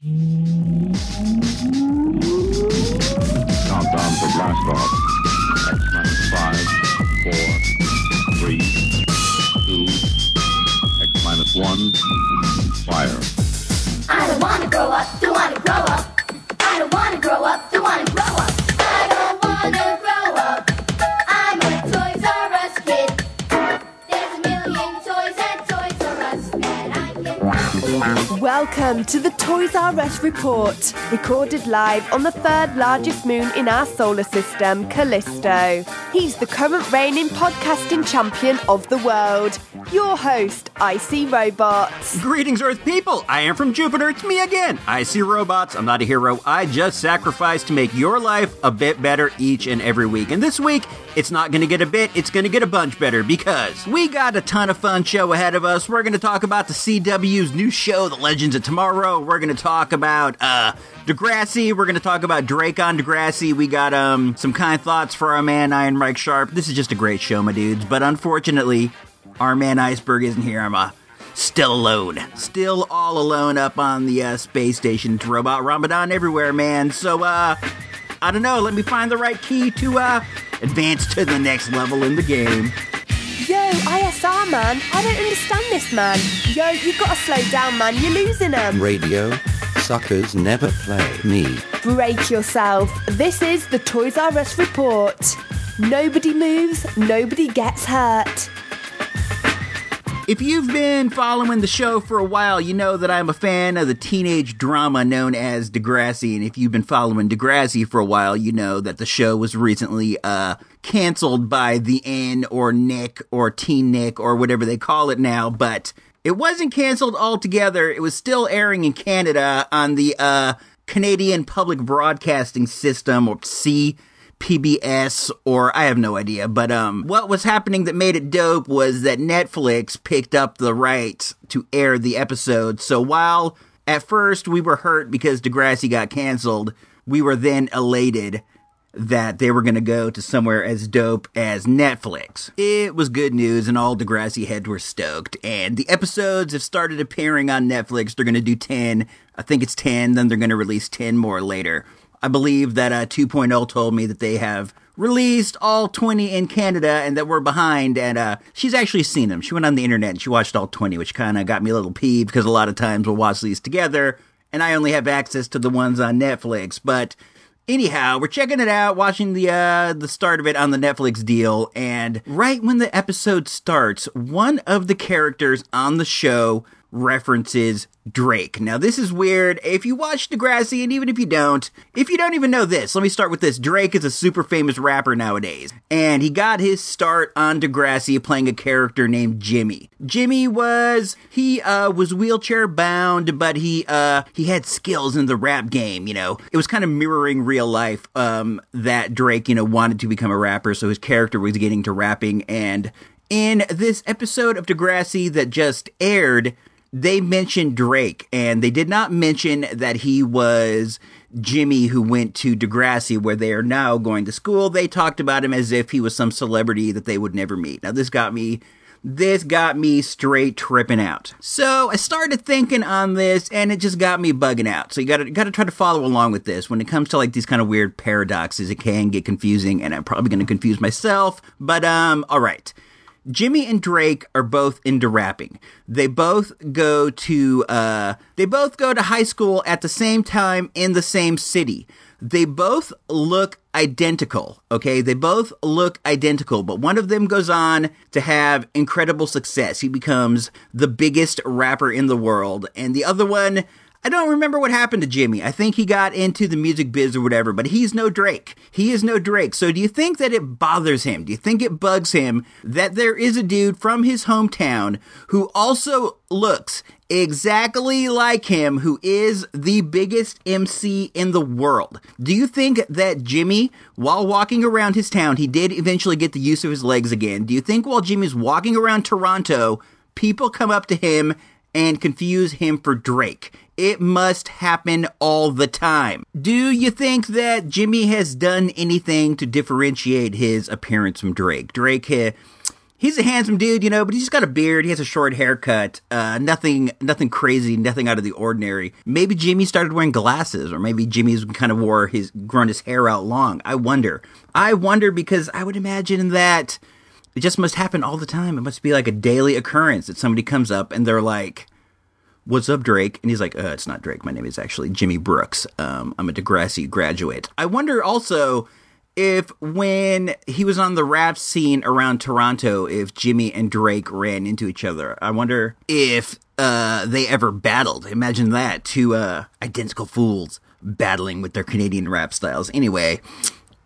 Countdown to blast off. Minus five, four, three, two, X minus one, fire. I don't wanna grow up, don't wanna grow up. I don't wanna grow up, don't Welcome to the Toys R Us report, recorded live on the third largest moon in our solar system, Callisto. He's the current reigning podcasting champion of the world. Your host, IC Robots. Greetings, Earth people! I am from Jupiter. It's me again. I see robots. I'm not a hero. I just sacrifice to make your life a bit better each and every week. And this week, it's not going to get a bit, it's going to get a bunch better because we got a ton of fun show ahead of us. We're going to talk about the CW's new show, The Legends of Tomorrow. We're going to talk about, uh, Degrassi. We're going to talk about Drake on Degrassi. We got, um, some kind thoughts for our man, Iron Mike Sharp. This is just a great show, my dudes. But unfortunately, our man Iceberg isn't here. I'm uh, still alone. Still all alone up on the uh, space station. It's Robot Ramadan everywhere, man. So, uh, I don't know. Let me find the right key to, uh, advance to the next level in the game. Yo, ISR man, I don't understand this man. Yo, you've got to slow down, man. You're losing them. Radio, suckers never play me. Break yourself. This is the Toys R Us report. Nobody moves, nobody gets hurt. If you've been following the show for a while, you know that I'm a fan of the teenage drama known as Degrassi. And if you've been following Degrassi for a while, you know that the show was recently, uh, canceled by the N or Nick or Teen Nick or whatever they call it now. But it wasn't canceled altogether. It was still airing in Canada on the, uh, Canadian Public Broadcasting System or C. PBS or I have no idea, but um what was happening that made it dope was that Netflix picked up the rights to air the episode. So while at first we were hurt because Degrassi got canceled, we were then elated that they were going to go to somewhere as dope as Netflix. It was good news and all Degrassi heads were stoked and the episodes have started appearing on Netflix. They're going to do 10. I think it's 10, then they're going to release 10 more later. I believe that uh, 2.0 told me that they have released all 20 in Canada and that we're behind. And uh, she's actually seen them. She went on the internet and she watched all 20, which kind of got me a little peeved because a lot of times we'll watch these together and I only have access to the ones on Netflix. But anyhow, we're checking it out, watching the uh, the start of it on the Netflix deal. And right when the episode starts, one of the characters on the show references Drake. Now, this is weird. If you watch Degrassi, and even if you don't, if you don't even know this, let me start with this. Drake is a super famous rapper nowadays, and he got his start on Degrassi playing a character named Jimmy. Jimmy was, he, uh, was wheelchair bound, but he, uh, he had skills in the rap game, you know. It was kind of mirroring real life, um, that Drake, you know, wanted to become a rapper, so his character was getting to rapping, and in this episode of Degrassi that just aired, they mentioned Drake, and they did not mention that he was Jimmy who went to Degrassi, where they are now going to school. They talked about him as if he was some celebrity that they would never meet. Now, this got me. This got me straight tripping out. So I started thinking on this and it just got me bugging out. So you gotta, gotta try to follow along with this. When it comes to like these kind of weird paradoxes, it can get confusing and I'm probably gonna confuse myself. But, um, alright. Jimmy and Drake are both into rapping. They both go to uh they both go to high school at the same time in the same city. They both look identical, okay? They both look identical, but one of them goes on to have incredible success. He becomes the biggest rapper in the world, and the other one I don't remember what happened to Jimmy. I think he got into the music biz or whatever, but he's no Drake. He is no Drake. So do you think that it bothers him? Do you think it bugs him that there is a dude from his hometown who also looks exactly like him, who is the biggest MC in the world? Do you think that Jimmy, while walking around his town, he did eventually get the use of his legs again? Do you think while Jimmy's walking around Toronto, people come up to him and confuse him for Drake. It must happen all the time. Do you think that Jimmy has done anything to differentiate his appearance from Drake? Drake, ha- He's a handsome dude, you know, but he's just got a beard. He has a short haircut. Uh, nothing, nothing crazy, nothing out of the ordinary. Maybe Jimmy started wearing glasses, or maybe Jimmy's kind of wore his grown his hair out long. I wonder. I wonder because I would imagine that it just must happen all the time. It must be like a daily occurrence that somebody comes up and they're like, "What's up, Drake?" And he's like, uh, "It's not Drake. My name is actually Jimmy Brooks. Um, I'm a Degrassi graduate." I wonder also if when he was on the rap scene around Toronto, if Jimmy and Drake ran into each other. I wonder if uh, they ever battled. Imagine that two uh, identical fools battling with their Canadian rap styles. Anyway,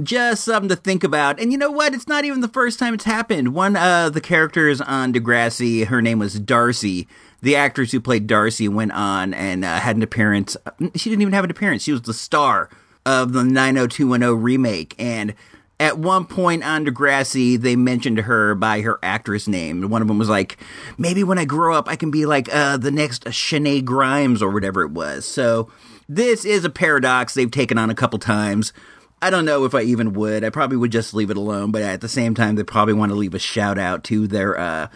just something to think about. And you know what? It's not even the first time it's happened. One of the characters on Degrassi, her name was Darcy. The actress who played Darcy went on and uh, had an appearance. She didn't even have an appearance. She was the star of the 90210 remake. And at one point on Degrassi, they mentioned her by her actress name. One of them was like, maybe when I grow up, I can be like uh, the next Shenae Grimes or whatever it was. So this is a paradox they've taken on a couple times. I don't know if I even would. I probably would just leave it alone, but at the same time, they probably want to leave a shout out to their uh,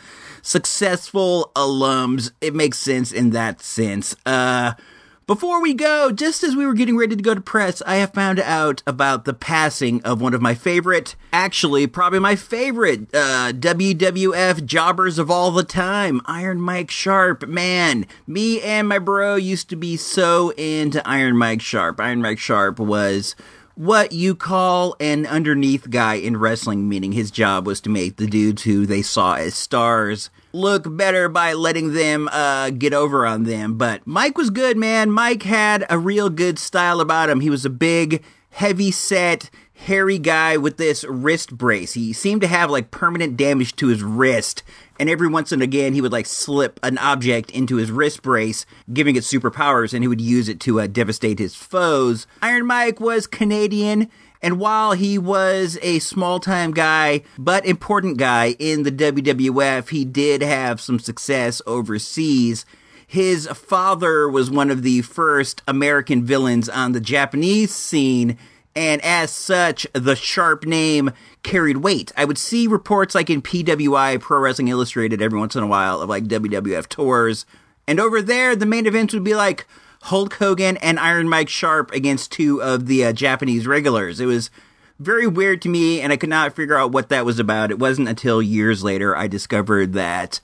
successful alums. It makes sense in that sense. Uh, before we go, just as we were getting ready to go to press, I have found out about the passing of one of my favorite, actually, probably my favorite uh, WWF jobbers of all the time, Iron Mike Sharp. Man, me and my bro used to be so into Iron Mike Sharp. Iron Mike Sharp was what you call an underneath guy in wrestling, meaning his job was to make the dudes who they saw as stars look better by letting them uh, get over on them. But Mike was good, man. Mike had a real good style about him. He was a big, heavy set, hairy guy with this wrist brace. He seemed to have like permanent damage to his wrist. And every once and again, he would like slip an object into his wrist brace, giving it superpowers, and he would use it to uh, devastate his foes. Iron Mike was Canadian. And while he was a small time guy, but important guy in the WWF, he did have some success overseas. His father was one of the first American villains on the Japanese scene, and as such, the sharp name carried weight. I would see reports like in PWI, Pro Wrestling Illustrated, every once in a while of like WWF tours. And over there, the main events would be like Hulk Hogan and Iron Mike Sharp against two of the uh, Japanese regulars. It was very weird to me, and I could not figure out what that was about. It wasn't until years later I discovered that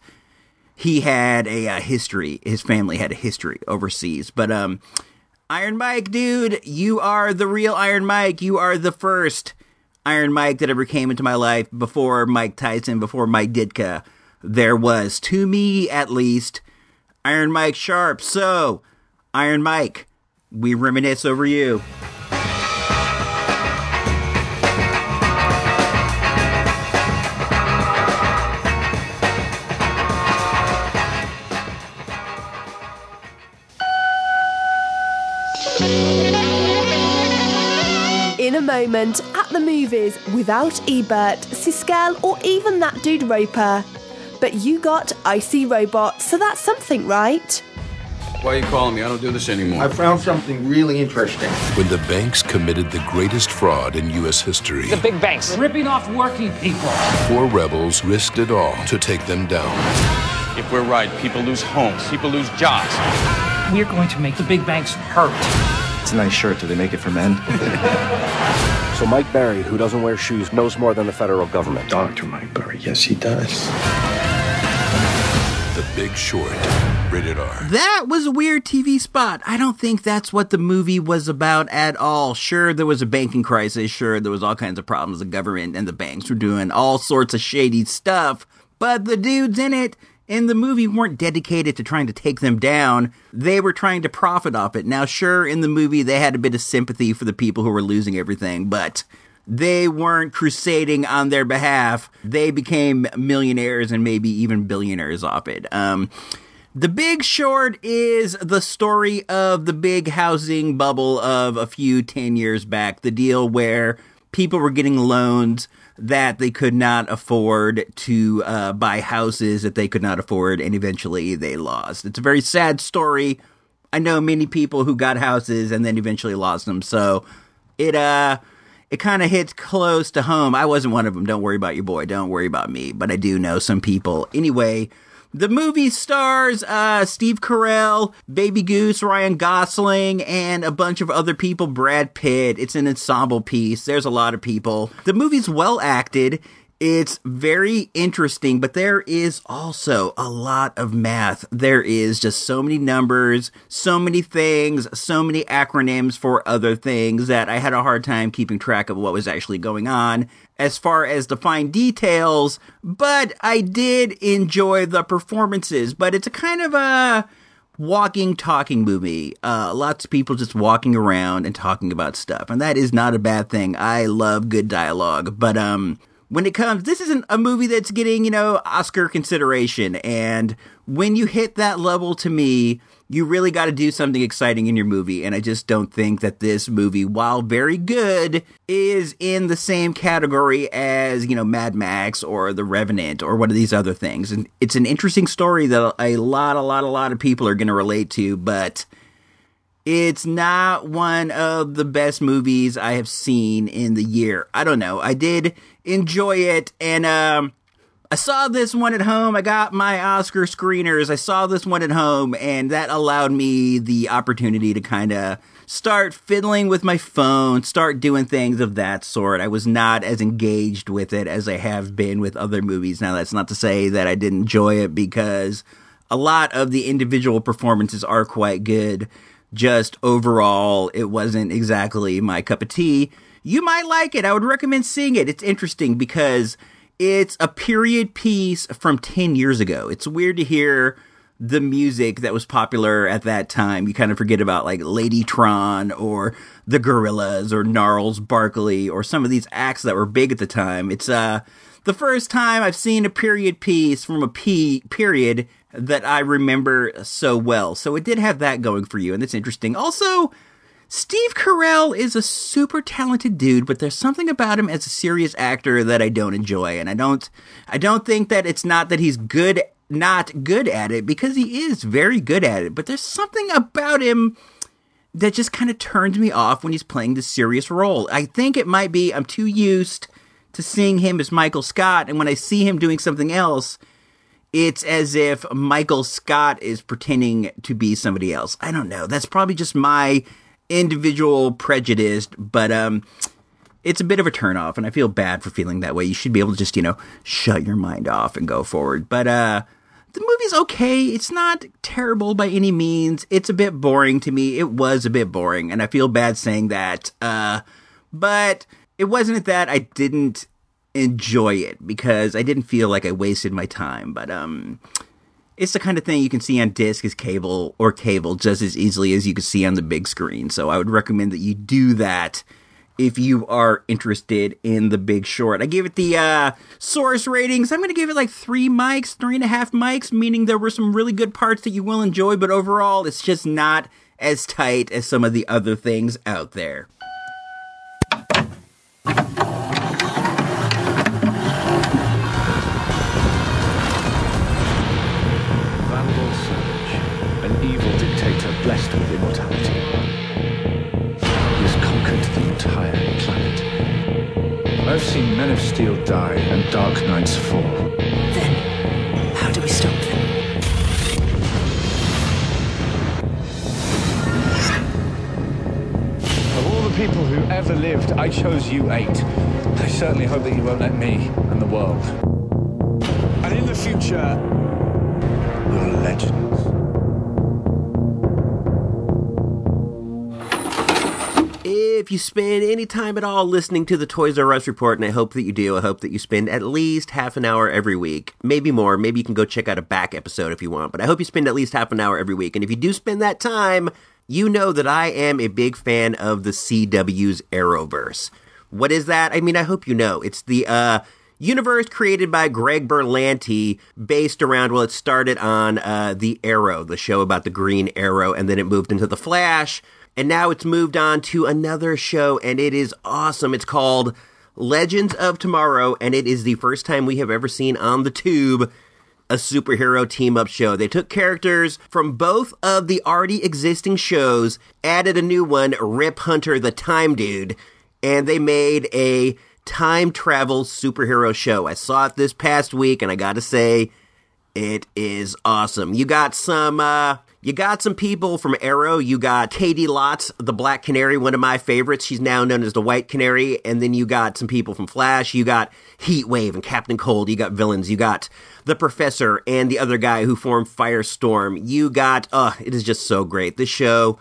he had a uh, history. His family had a history overseas. But um, Iron Mike, dude, you are the real Iron Mike. You are the first Iron Mike that ever came into my life before Mike Tyson, before Mike Ditka. There was, to me at least, Iron Mike Sharp. So, Iron Mike, we reminisce over you. Moment, at the movies, without Ebert, Siskel, or even that dude Roper. But you got Icy Robot, so that's something, right? Why are you calling me? I don't do this anymore. I found something really interesting. When the banks committed the greatest fraud in U.S. history, The big banks. ripping off working people. four rebels risked it all to take them down. If we're right, people lose homes, people lose jobs. We're going to make the big banks hurt. It's a nice shirt. Do they make it for men? so Mike Burry, who doesn't wear shoes, knows more than the federal government. Dr. Mike Burry, yes, he does. The Big Short. Rated R. That was a weird TV spot. I don't think that's what the movie was about at all. Sure, there was a banking crisis. Sure, there was all kinds of problems. The government and the banks were doing all sorts of shady stuff. But the dudes in it in the movie weren't dedicated to trying to take them down. They were trying to profit off it. Now, sure, in the movie, they had a bit of sympathy for the people who were losing everything, but they weren't crusading on their behalf. They became millionaires and maybe even billionaires off it. Um, the Big Short is the story of the big housing bubble of a few 10 years back. The deal where people were getting loans that they could not afford to uh, buy houses that they could not afford, and eventually they lost. It's a very sad story. I know many people who got houses and then eventually lost them. So it, uh, it kind of hits close to home. I wasn't one of them. Don't worry about your boy. Don't worry about me. But I do know some people. Anyway, the movie stars uh, Steve Carell, Baby Goose, Ryan Gosling, and a bunch of other people. Brad Pitt. It's an ensemble piece. There's a lot of people. The movie's well acted. It's very interesting, but there is also a lot of math. There is just so many numbers, so many things, so many acronyms for other things that I had a hard time keeping track of what was actually going on as far as the fine details, but I did enjoy the performances. But it's a kind of a walking, talking movie. Uh, lots of people just walking around and talking about stuff, and that is not a bad thing. I love good dialogue, but um, when it comes, this isn't a movie that's getting, you know, Oscar consideration. And when you hit that level to me, you really got to do something exciting in your movie. And I just don't think that this movie, while very good, is in the same category as, you know, Mad Max or The Revenant or one of these other things. And it's an interesting story that a lot, a lot, a lot of people are going to relate to, but it's not one of the best movies I have seen in the year. I don't know. I did enjoy it, and um, I saw this one at home. I got my Oscar screeners. I saw this one at home, and that allowed me the opportunity to kind of start fiddling with my phone, start doing things of that sort. I was not as engaged with it as I have been with other movies. Now, that's not to say that I didn't enjoy it because a lot of the individual performances are quite good just overall, it wasn't exactly my cup of tea. You might like it. I would recommend seeing it. It's interesting because it's a period piece from 10 years ago. It's weird to hear the music that was popular at that time. You kind of forget about like Ladytron or the Gorillaz or Gnarls Barkley or some of these acts that were big at the time. It's uh the first time I've seen a period piece from a P period that I remember so well. So it did have that going for you, and it's interesting. Also, Steve Carell is a super talented dude, but there's something about him as a serious actor that I don't enjoy, and I don't, I don't think that it's not that he's good, not good at it, because he is very good at it. But there's something about him that just kind of turns me off when he's playing the serious role. I think it might be I'm too used to seeing him as Michael Scott, and when I see him doing something else it's as if Michael Scott is pretending to be somebody else. I don't know. That's probably just my individual prejudice, but um it's a bit of a turnoff and I feel bad for feeling that way. You should be able to just, you know, shut your mind off and go forward. But uh the movie's okay. It's not terrible by any means. It's a bit boring to me. It was a bit boring and I feel bad saying that. Uh but it wasn't that I didn't enjoy it because I didn't feel like I wasted my time. But um, it's the kind of thing you can see on disc as cable or cable just as easily as you can see on the big screen. So I would recommend that you do that if you are interested in the big short. I gave it the uh, source ratings. I'm going to give it like three mics, three and a half mics, meaning there were some really good parts that you will enjoy, but overall, it's just not as tight as some of the other things out there. Seen Men of Steel die and Dark Knights fall. Then, how do we stop them? Of all the people who ever lived, I chose you eight. I certainly hope that you won't let me and the world. And in the future, you're legends. If you spend any time at all listening to the Toys R Us report, and I hope that you do, I hope that you spend at least half an hour every week, maybe more. Maybe you can go check out a back episode if you want, but I hope you spend at least half an hour every week. And if you do spend that time, you know that I am a big fan of the CW's Arrowverse. What is that? I mean, I hope you know. It's the uh, universe created by Greg Berlanti, based around, well, it started on uh, The Arrow, the show about the Green Arrow, and then it moved into The Flash, and now it's moved on to another show, and it is awesome. It's called Legends of Tomorrow, and it is the first time we have ever seen on the tube a superhero team up show. They took characters from both of the already existing shows, added a new one, Rip Hunter the Time Dude, and they made a time travel superhero show. I saw it this past week, and I gotta say, it is awesome. You got some, uh, you got some people from Arrow. You got Caity Lotz, the Black Canary, one of my favorites. She's now known as the White Canary. And then you got some people from Flash. You got Heat Wave and Captain Cold. You got villains. You got the Professor and the other guy who formed Firestorm. You got, uh, it is just so great. This show,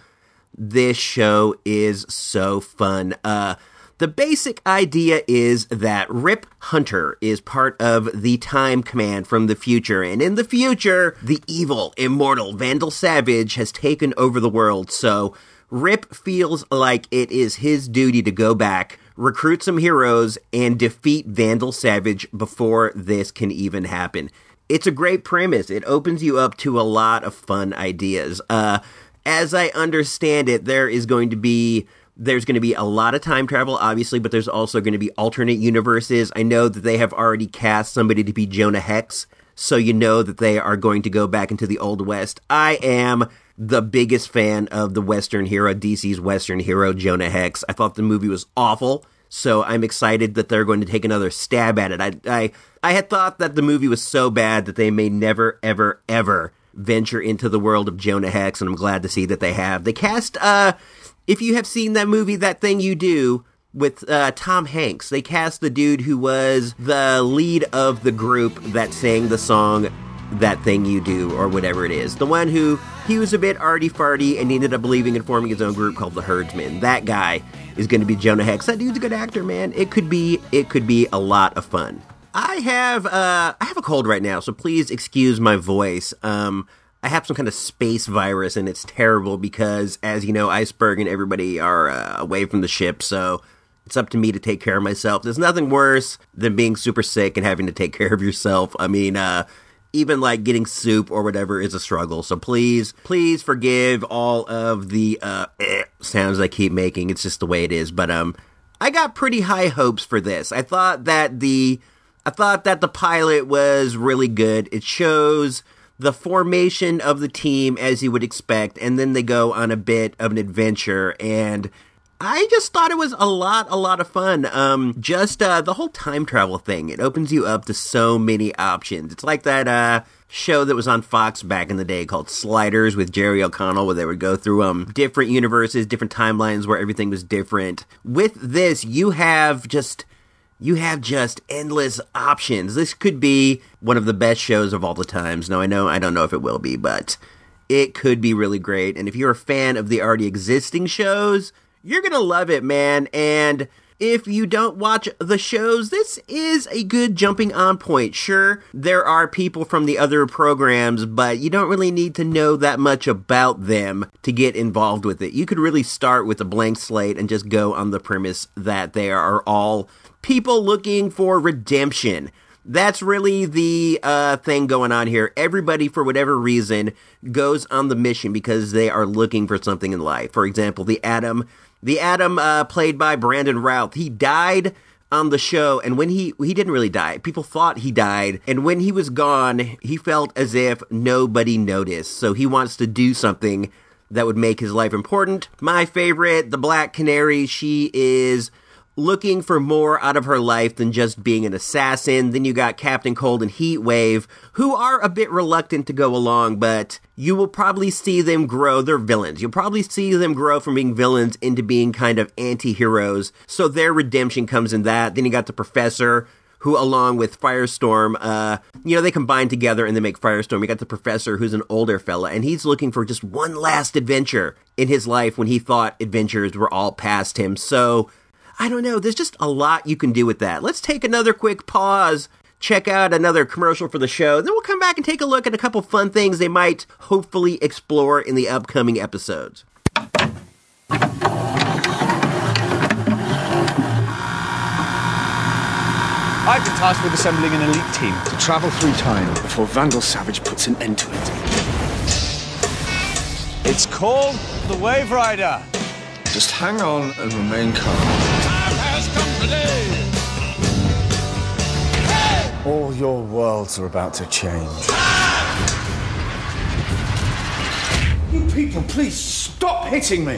this show is so fun. Uh, the basic idea is that Rip Hunter is part of the Time Command from the future, and in the future, the evil, immortal Vandal Savage has taken over the world, so Rip feels like it is his duty to go back, recruit some heroes, and defeat Vandal Savage before this can even happen. It's a great premise. It opens you up to a lot of fun ideas. Uh, as I understand it, there is going to be there's going to be a lot of time travel, obviously, but there's also going to be alternate universes. I know that they have already cast somebody to be Jonah Hex, so you know that they are going to go back into the Old West. I am the biggest fan of the Western hero, DC's Western hero, Jonah Hex. I thought the movie was awful, so I'm excited that they're going to take another stab at it. I, I, I had thought that the movie was so bad that they may never, ever, ever venture into the world of Jonah Hex, and I'm glad to see that they have. They cast, uh, if you have seen that movie, That Thing You Do, with uh, Tom Hanks, they cast the dude who was the lead of the group that sang the song That Thing You Do, or whatever it is. The one who, he was a bit arty farty and he ended up leaving and forming his own group called the Herdsmen. That guy is going to be Jonah Hex. That dude's a good actor, man. It could be, it could be a lot of fun. I have, uh, I have a cold right now, so please excuse my voice. Um, I have some kind of space virus and it's terrible because, as you know, Iceberg and everybody are uh, away from the ship, so it's up to me to take care of myself. There's nothing worse than being super sick and having to take care of yourself. I mean, uh, even like getting soup or whatever is a struggle. So please, please forgive all of the uh, eh, sounds I keep making. It's just the way it is. But um, I got pretty high hopes for this. I thought that the I thought that the pilot was really good. It shows the formation of the team as you would expect, and then they go on a bit of an adventure. And I just thought it was a lot, a lot of fun. Um, just uh, the whole time travel thing. It opens you up to so many options. It's like that uh, show that was on Fox back in the day called Sliders with Jerry O'Connell, where they would go through um different universes, different timelines where everything was different. With this, you have just you have just endless options. This could be one of the best shows of all the times. Now, I know, I don't know if it will be, but it could be really great. And if you're a fan of the already existing shows, you're going to love it, man. And if you don't watch the shows, this is a good jumping on point. Sure, there are people from the other programs, but you don't really need to know that much about them to get involved with it. You could really start with a blank slate and just go on the premise that they are all people looking for redemption. That's really the uh, thing going on here. Everybody, for whatever reason, goes on the mission because they are looking for something in life. For example, the Atom, the Atom uh, played by Brandon Routh, he died on the show, and when he he didn't really die, people thought he died, and when he was gone, he felt as if nobody noticed. So he wants to do something that would make his life important. My favorite, the Black Canary, she is looking for more out of her life than just being an assassin. Then you got Captain Cold and Heat Wave, who are a bit reluctant to go along, but you will probably see them grow. They're villains. You'll probably see them grow from being villains into being kind of anti heroes. So their redemption comes in that. Then you got the Professor. Who, along with Firestorm, uh, you know, they combine together and they make Firestorm. You got the Professor, who's an older fella, and he's looking for just one last adventure in his life when he thought adventures were all past him. So, I don't know. There's just a lot you can do with that. Let's take another quick pause, check out another commercial for the show, then we'll come back and take a look at a couple fun things they might hopefully explore in the upcoming episodes. I've been tasked with assembling an elite team to travel through time before Vandal Savage puts an end to it. It's called the Waverider. Just hang on and remain calm. All your worlds are about to change. You people, please stop hitting me.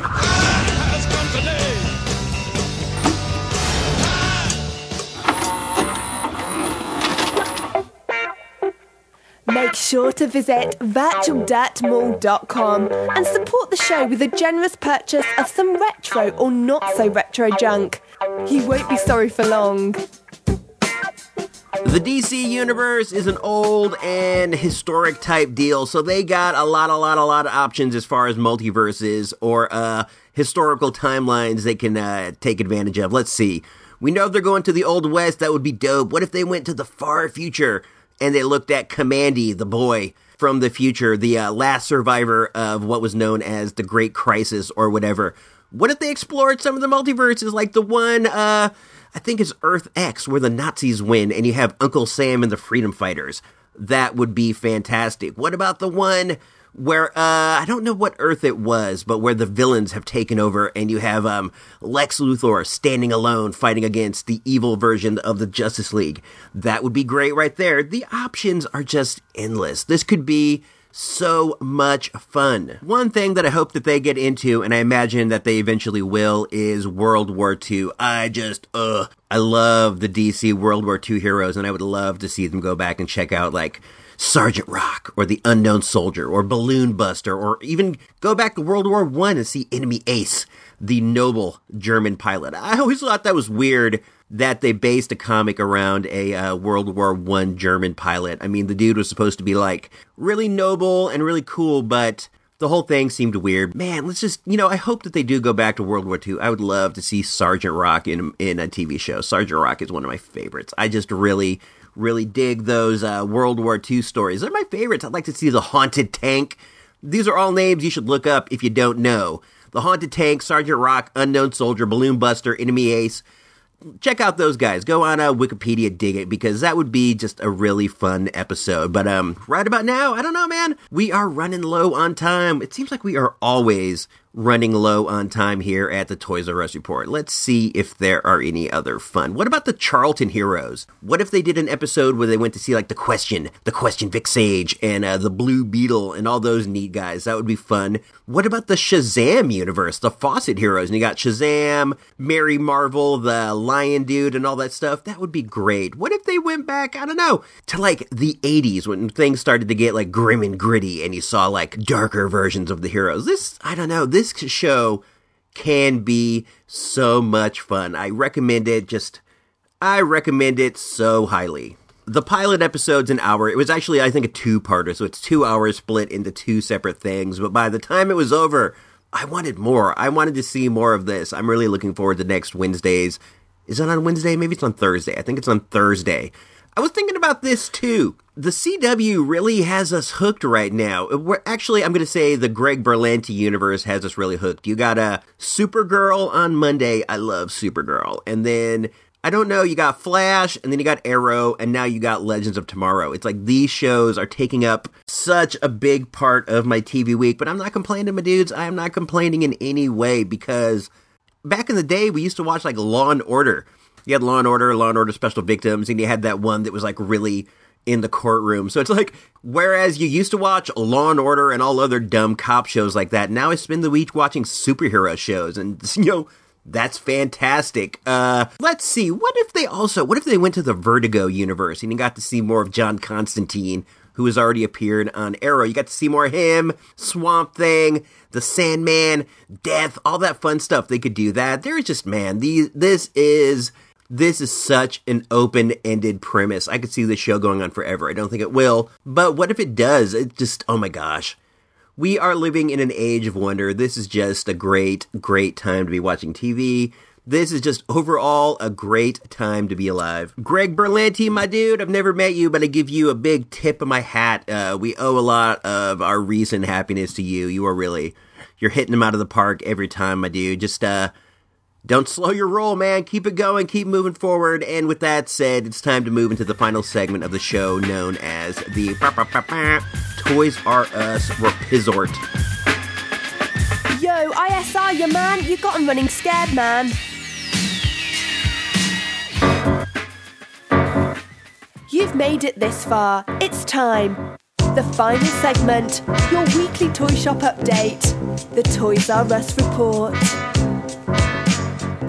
Make sure to visit virtualdirtmall.com and support the show with a generous purchase of some retro or not so retro junk. You won't be sorry for long. The DC universe is an old and historic type deal, so they got a lot, a lot, a lot of options as far as multiverses or uh, historical timelines they can uh, take advantage of. Let's see. We know if they're going to the Old West. That would be dope. What if they went to the far future and they looked at Kamandi, the boy from the future, the uh, last survivor of what was known as the Great Crisis or whatever? What if they explored some of the multiverses, like the one, uh, I think it's Earth X, where the Nazis win and you have Uncle Sam and the Freedom Fighters? That would be fantastic. What about the one where uh, I don't know what Earth it was, but where the villains have taken over, and you have um, Lex Luthor standing alone fighting against the evil version of the Justice League. That would be great right there. The options are just endless. This could be so much fun. One thing that I hope that they get into, and I imagine that they eventually will, is World War II. I just, ugh. I love the DC World War II heroes, and I would love to see them go back and check out, like, Sergeant Rock or the Unknown Soldier or Balloon Buster or even go back to World War One and see Enemy Ace, the noble German pilot. I always thought that was weird that they based a comic around a uh, World War One German pilot. I mean, the dude was supposed to be like really noble and really cool, but the whole thing seemed weird. Man, let's just, you know, I hope that they do go back to World War II. I would love to see Sergeant Rock in in a TV show. Sergeant Rock is one of my favorites. I just really really dig those uh, World War II stories. They're my favorites. I'd like to see the Haunted Tank. These are all names you should look up if you don't know. The Haunted Tank, Sergeant Rock, Unknown Soldier, Balloon Buster, Enemy Ace. Check out those guys. Go on uh, Wikipedia, dig it, because that would be just a really fun episode. But um, right about now, I don't know, man. We are running low on time. It seems like we are always running low on time here at the Toys R Us Report. Let's see if there are any other fun. What about the Charlton Heroes? What if they did an episode where they went to see like the Question, the Question Vic Sage, and uh, the Blue Beetle, and all those neat guys? That would be fun. What about the Shazam universe, the Fawcett Heroes? And you got Shazam, Mary Marvel, the Lion Dude, and all that stuff. That would be great. What if they went back, I don't know, to like the 80s when things started to get like grim and gritty and you saw like darker versions of the heroes? This, I don't know, this show can be so much fun. I recommend it just I recommend it so highly. The pilot episode's an hour. It was actually I think a two-parter, so it's 2 hours split into two separate things, but by the time it was over, I wanted more. I wanted to see more of this. I'm really looking forward to next Wednesdays. Is it on Wednesday? Maybe it's on Thursday. I think it's on Thursday. I was thinking about this too. The CW really has us hooked right now. We're, actually, I'm going to say the Greg Berlanti universe has us really hooked. You got a Supergirl on Monday. I love Supergirl. And then I don't know, you got Flash, and then you got Arrow, and now you got Legends of Tomorrow. It's like these shows are taking up such a big part of my TV week, but I'm not complaining, my dudes. I am not complaining in any way because back in the day, we used to watch like Law and Order. You had Law and Order, Law and Order Special Victims, and you had that one that was like really in the courtroom. So it's like, whereas you used to watch Law and Order and all other dumb cop shows like that, now I spend the week watching superhero shows, and you know. That's fantastic. Uh, let's see. What if they also, what if they went to the Vertigo universe and you got to see more of John Constantine, who has already appeared on Arrow? You got to see more of him, Swamp Thing, the Sandman, Death, all that fun stuff. They could do that. There's just, man, these, this is, this is such an open-ended premise. I could see this show going on forever. I don't think it will, but what if it does? It just, oh my gosh. We are living in an age of wonder. This is just a great, great time to be watching TV. This is just overall a great time to be alive. Greg Berlanti, my dude, I've never met you, but I give you a big tip of my hat. Uh, we owe a lot of our recent happiness to you. You are really, you're hitting them out of the park every time, my dude. Just, uh, don't slow your roll, man. Keep it going. Keep moving forward. And with that said, it's time to move into the final segment of the show known as the Toys R Us Repizort. Yo, ISR, you man, You got him running scared, man. You've made it this far. It's time. The final segment, your weekly toy shop update, the Toys R Us report.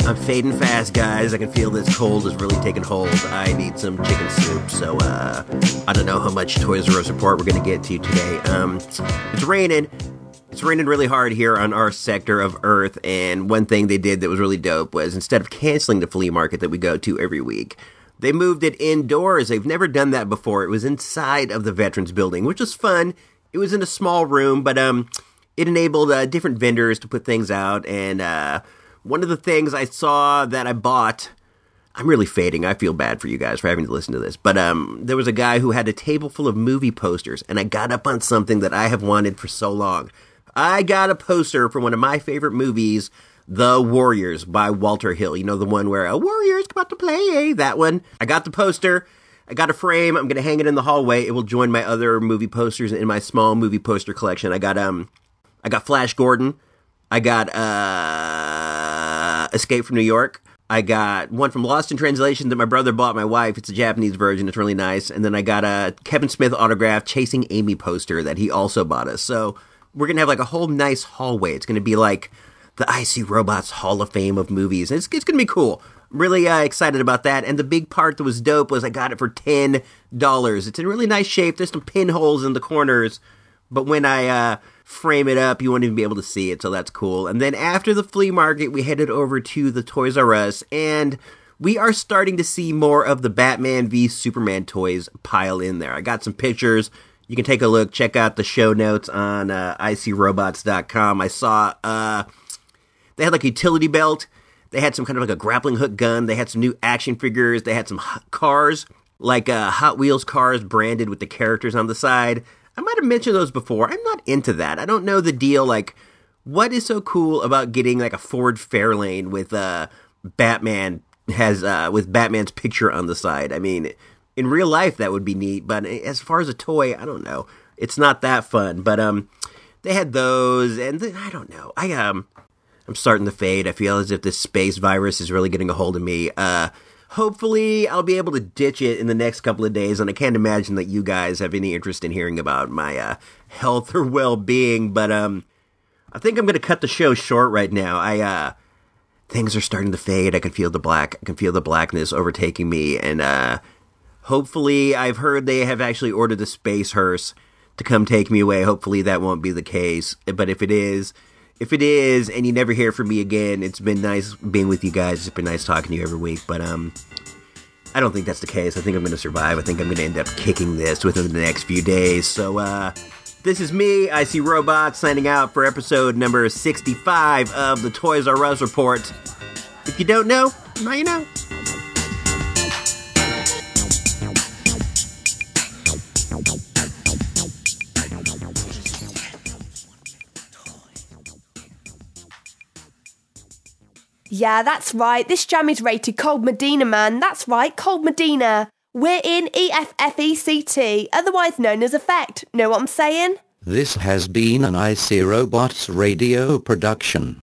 I'm fading fast, guys. I can feel this cold is really taking hold. I need some chicken soup, so uh, I don't know how much Toys R Us report we're going to get to today. Um, it's raining. It's raining really hard here on our sector of Earth, and one thing they did that was really dope was instead of canceling the flea market that we go to every week, they moved it indoors. They've never done that before. It was inside of the Veterans Building, which was fun. It was in a small room, but um, it enabled uh, different vendors to put things out, and uh, one of the things I saw that I bought. I'm really fading. I feel bad for you guys for having to listen to this. But um, there was a guy who had a table full of movie posters, and I got up on something that I have wanted for so long. I got a poster for one of my favorite movies, The Warriors by Walter Hill. You know, the one where a warrior's about to play, that one. I got the poster. I got a frame. I'm going to hang it in the hallway. It will join my other movie posters in my small movie poster collection. I got, um, I got Flash Gordon. I got, uh, Escape from New York. I got one from Lost in Translation that my brother bought my wife. It's a Japanese version. It's really nice. And then I got a Kevin Smith autograph Chasing Amy poster that he also bought us. So we're going to have like a whole nice hallway. It's going to be like the Icy Robots Hall of Fame of movies. It's, it's going to be cool. Really uh, excited about that. And the big part that was dope was I got it for $10. It's in really nice shape. There's some pinholes in the corners. But when I uh, frame it up, you won't even be able to see it. So that's cool. And then after the flea market, we headed over to the Toys R Us. And we are starting to see more of the Batman v Superman toys pile in there. I got some pictures you can take a look. Check out the show notes on uh, icrobots.com. I saw uh, they had like a utility belt. They had some kind of like a grappling hook gun. They had some new action figures. They had some cars, like uh, Hot Wheels cars branded with the characters on the side. I might have mentioned those before. I'm not into that. I don't know the deal. Like, what is so cool about getting like a Ford Fairlane with uh, Batman has uh, with Batman's picture on the side? I mean in real life that would be neat, but as far as a toy, I don't know. It's not that fun. But um, they had those, and the, I don't know. I um, I'm starting to fade. I feel as if this space virus is really getting a hold of me. Uh, hopefully, I'll be able to ditch it in the next couple of days, and I can't imagine that you guys have any interest in hearing about my uh, health or well being. But um, I think I'm going to cut the show short right now. I uh, things are starting to fade. I can feel the black. I can feel the blackness overtaking me, and uh Hopefully, I've heard they have actually ordered the space hearse to come take me away. Hopefully, that won't be the case. But if it is, if it is, and you never hear from me again, it's been nice being with you guys. It's been nice talking to you every week. But um, I don't think that's the case. I think I'm going to survive. I think I'm going to end up kicking this within the next few days. So uh, this is me, IC Robot, signing out for episode number 65 of the Toys R Us report. If you don't know, now you know. Yeah, that's right. This jam is rated Cold Medina, man. That's right, Cold Medina. We're in EFFECT, otherwise known as Effect. Know what I'm saying? This has been an IC Robots radio production.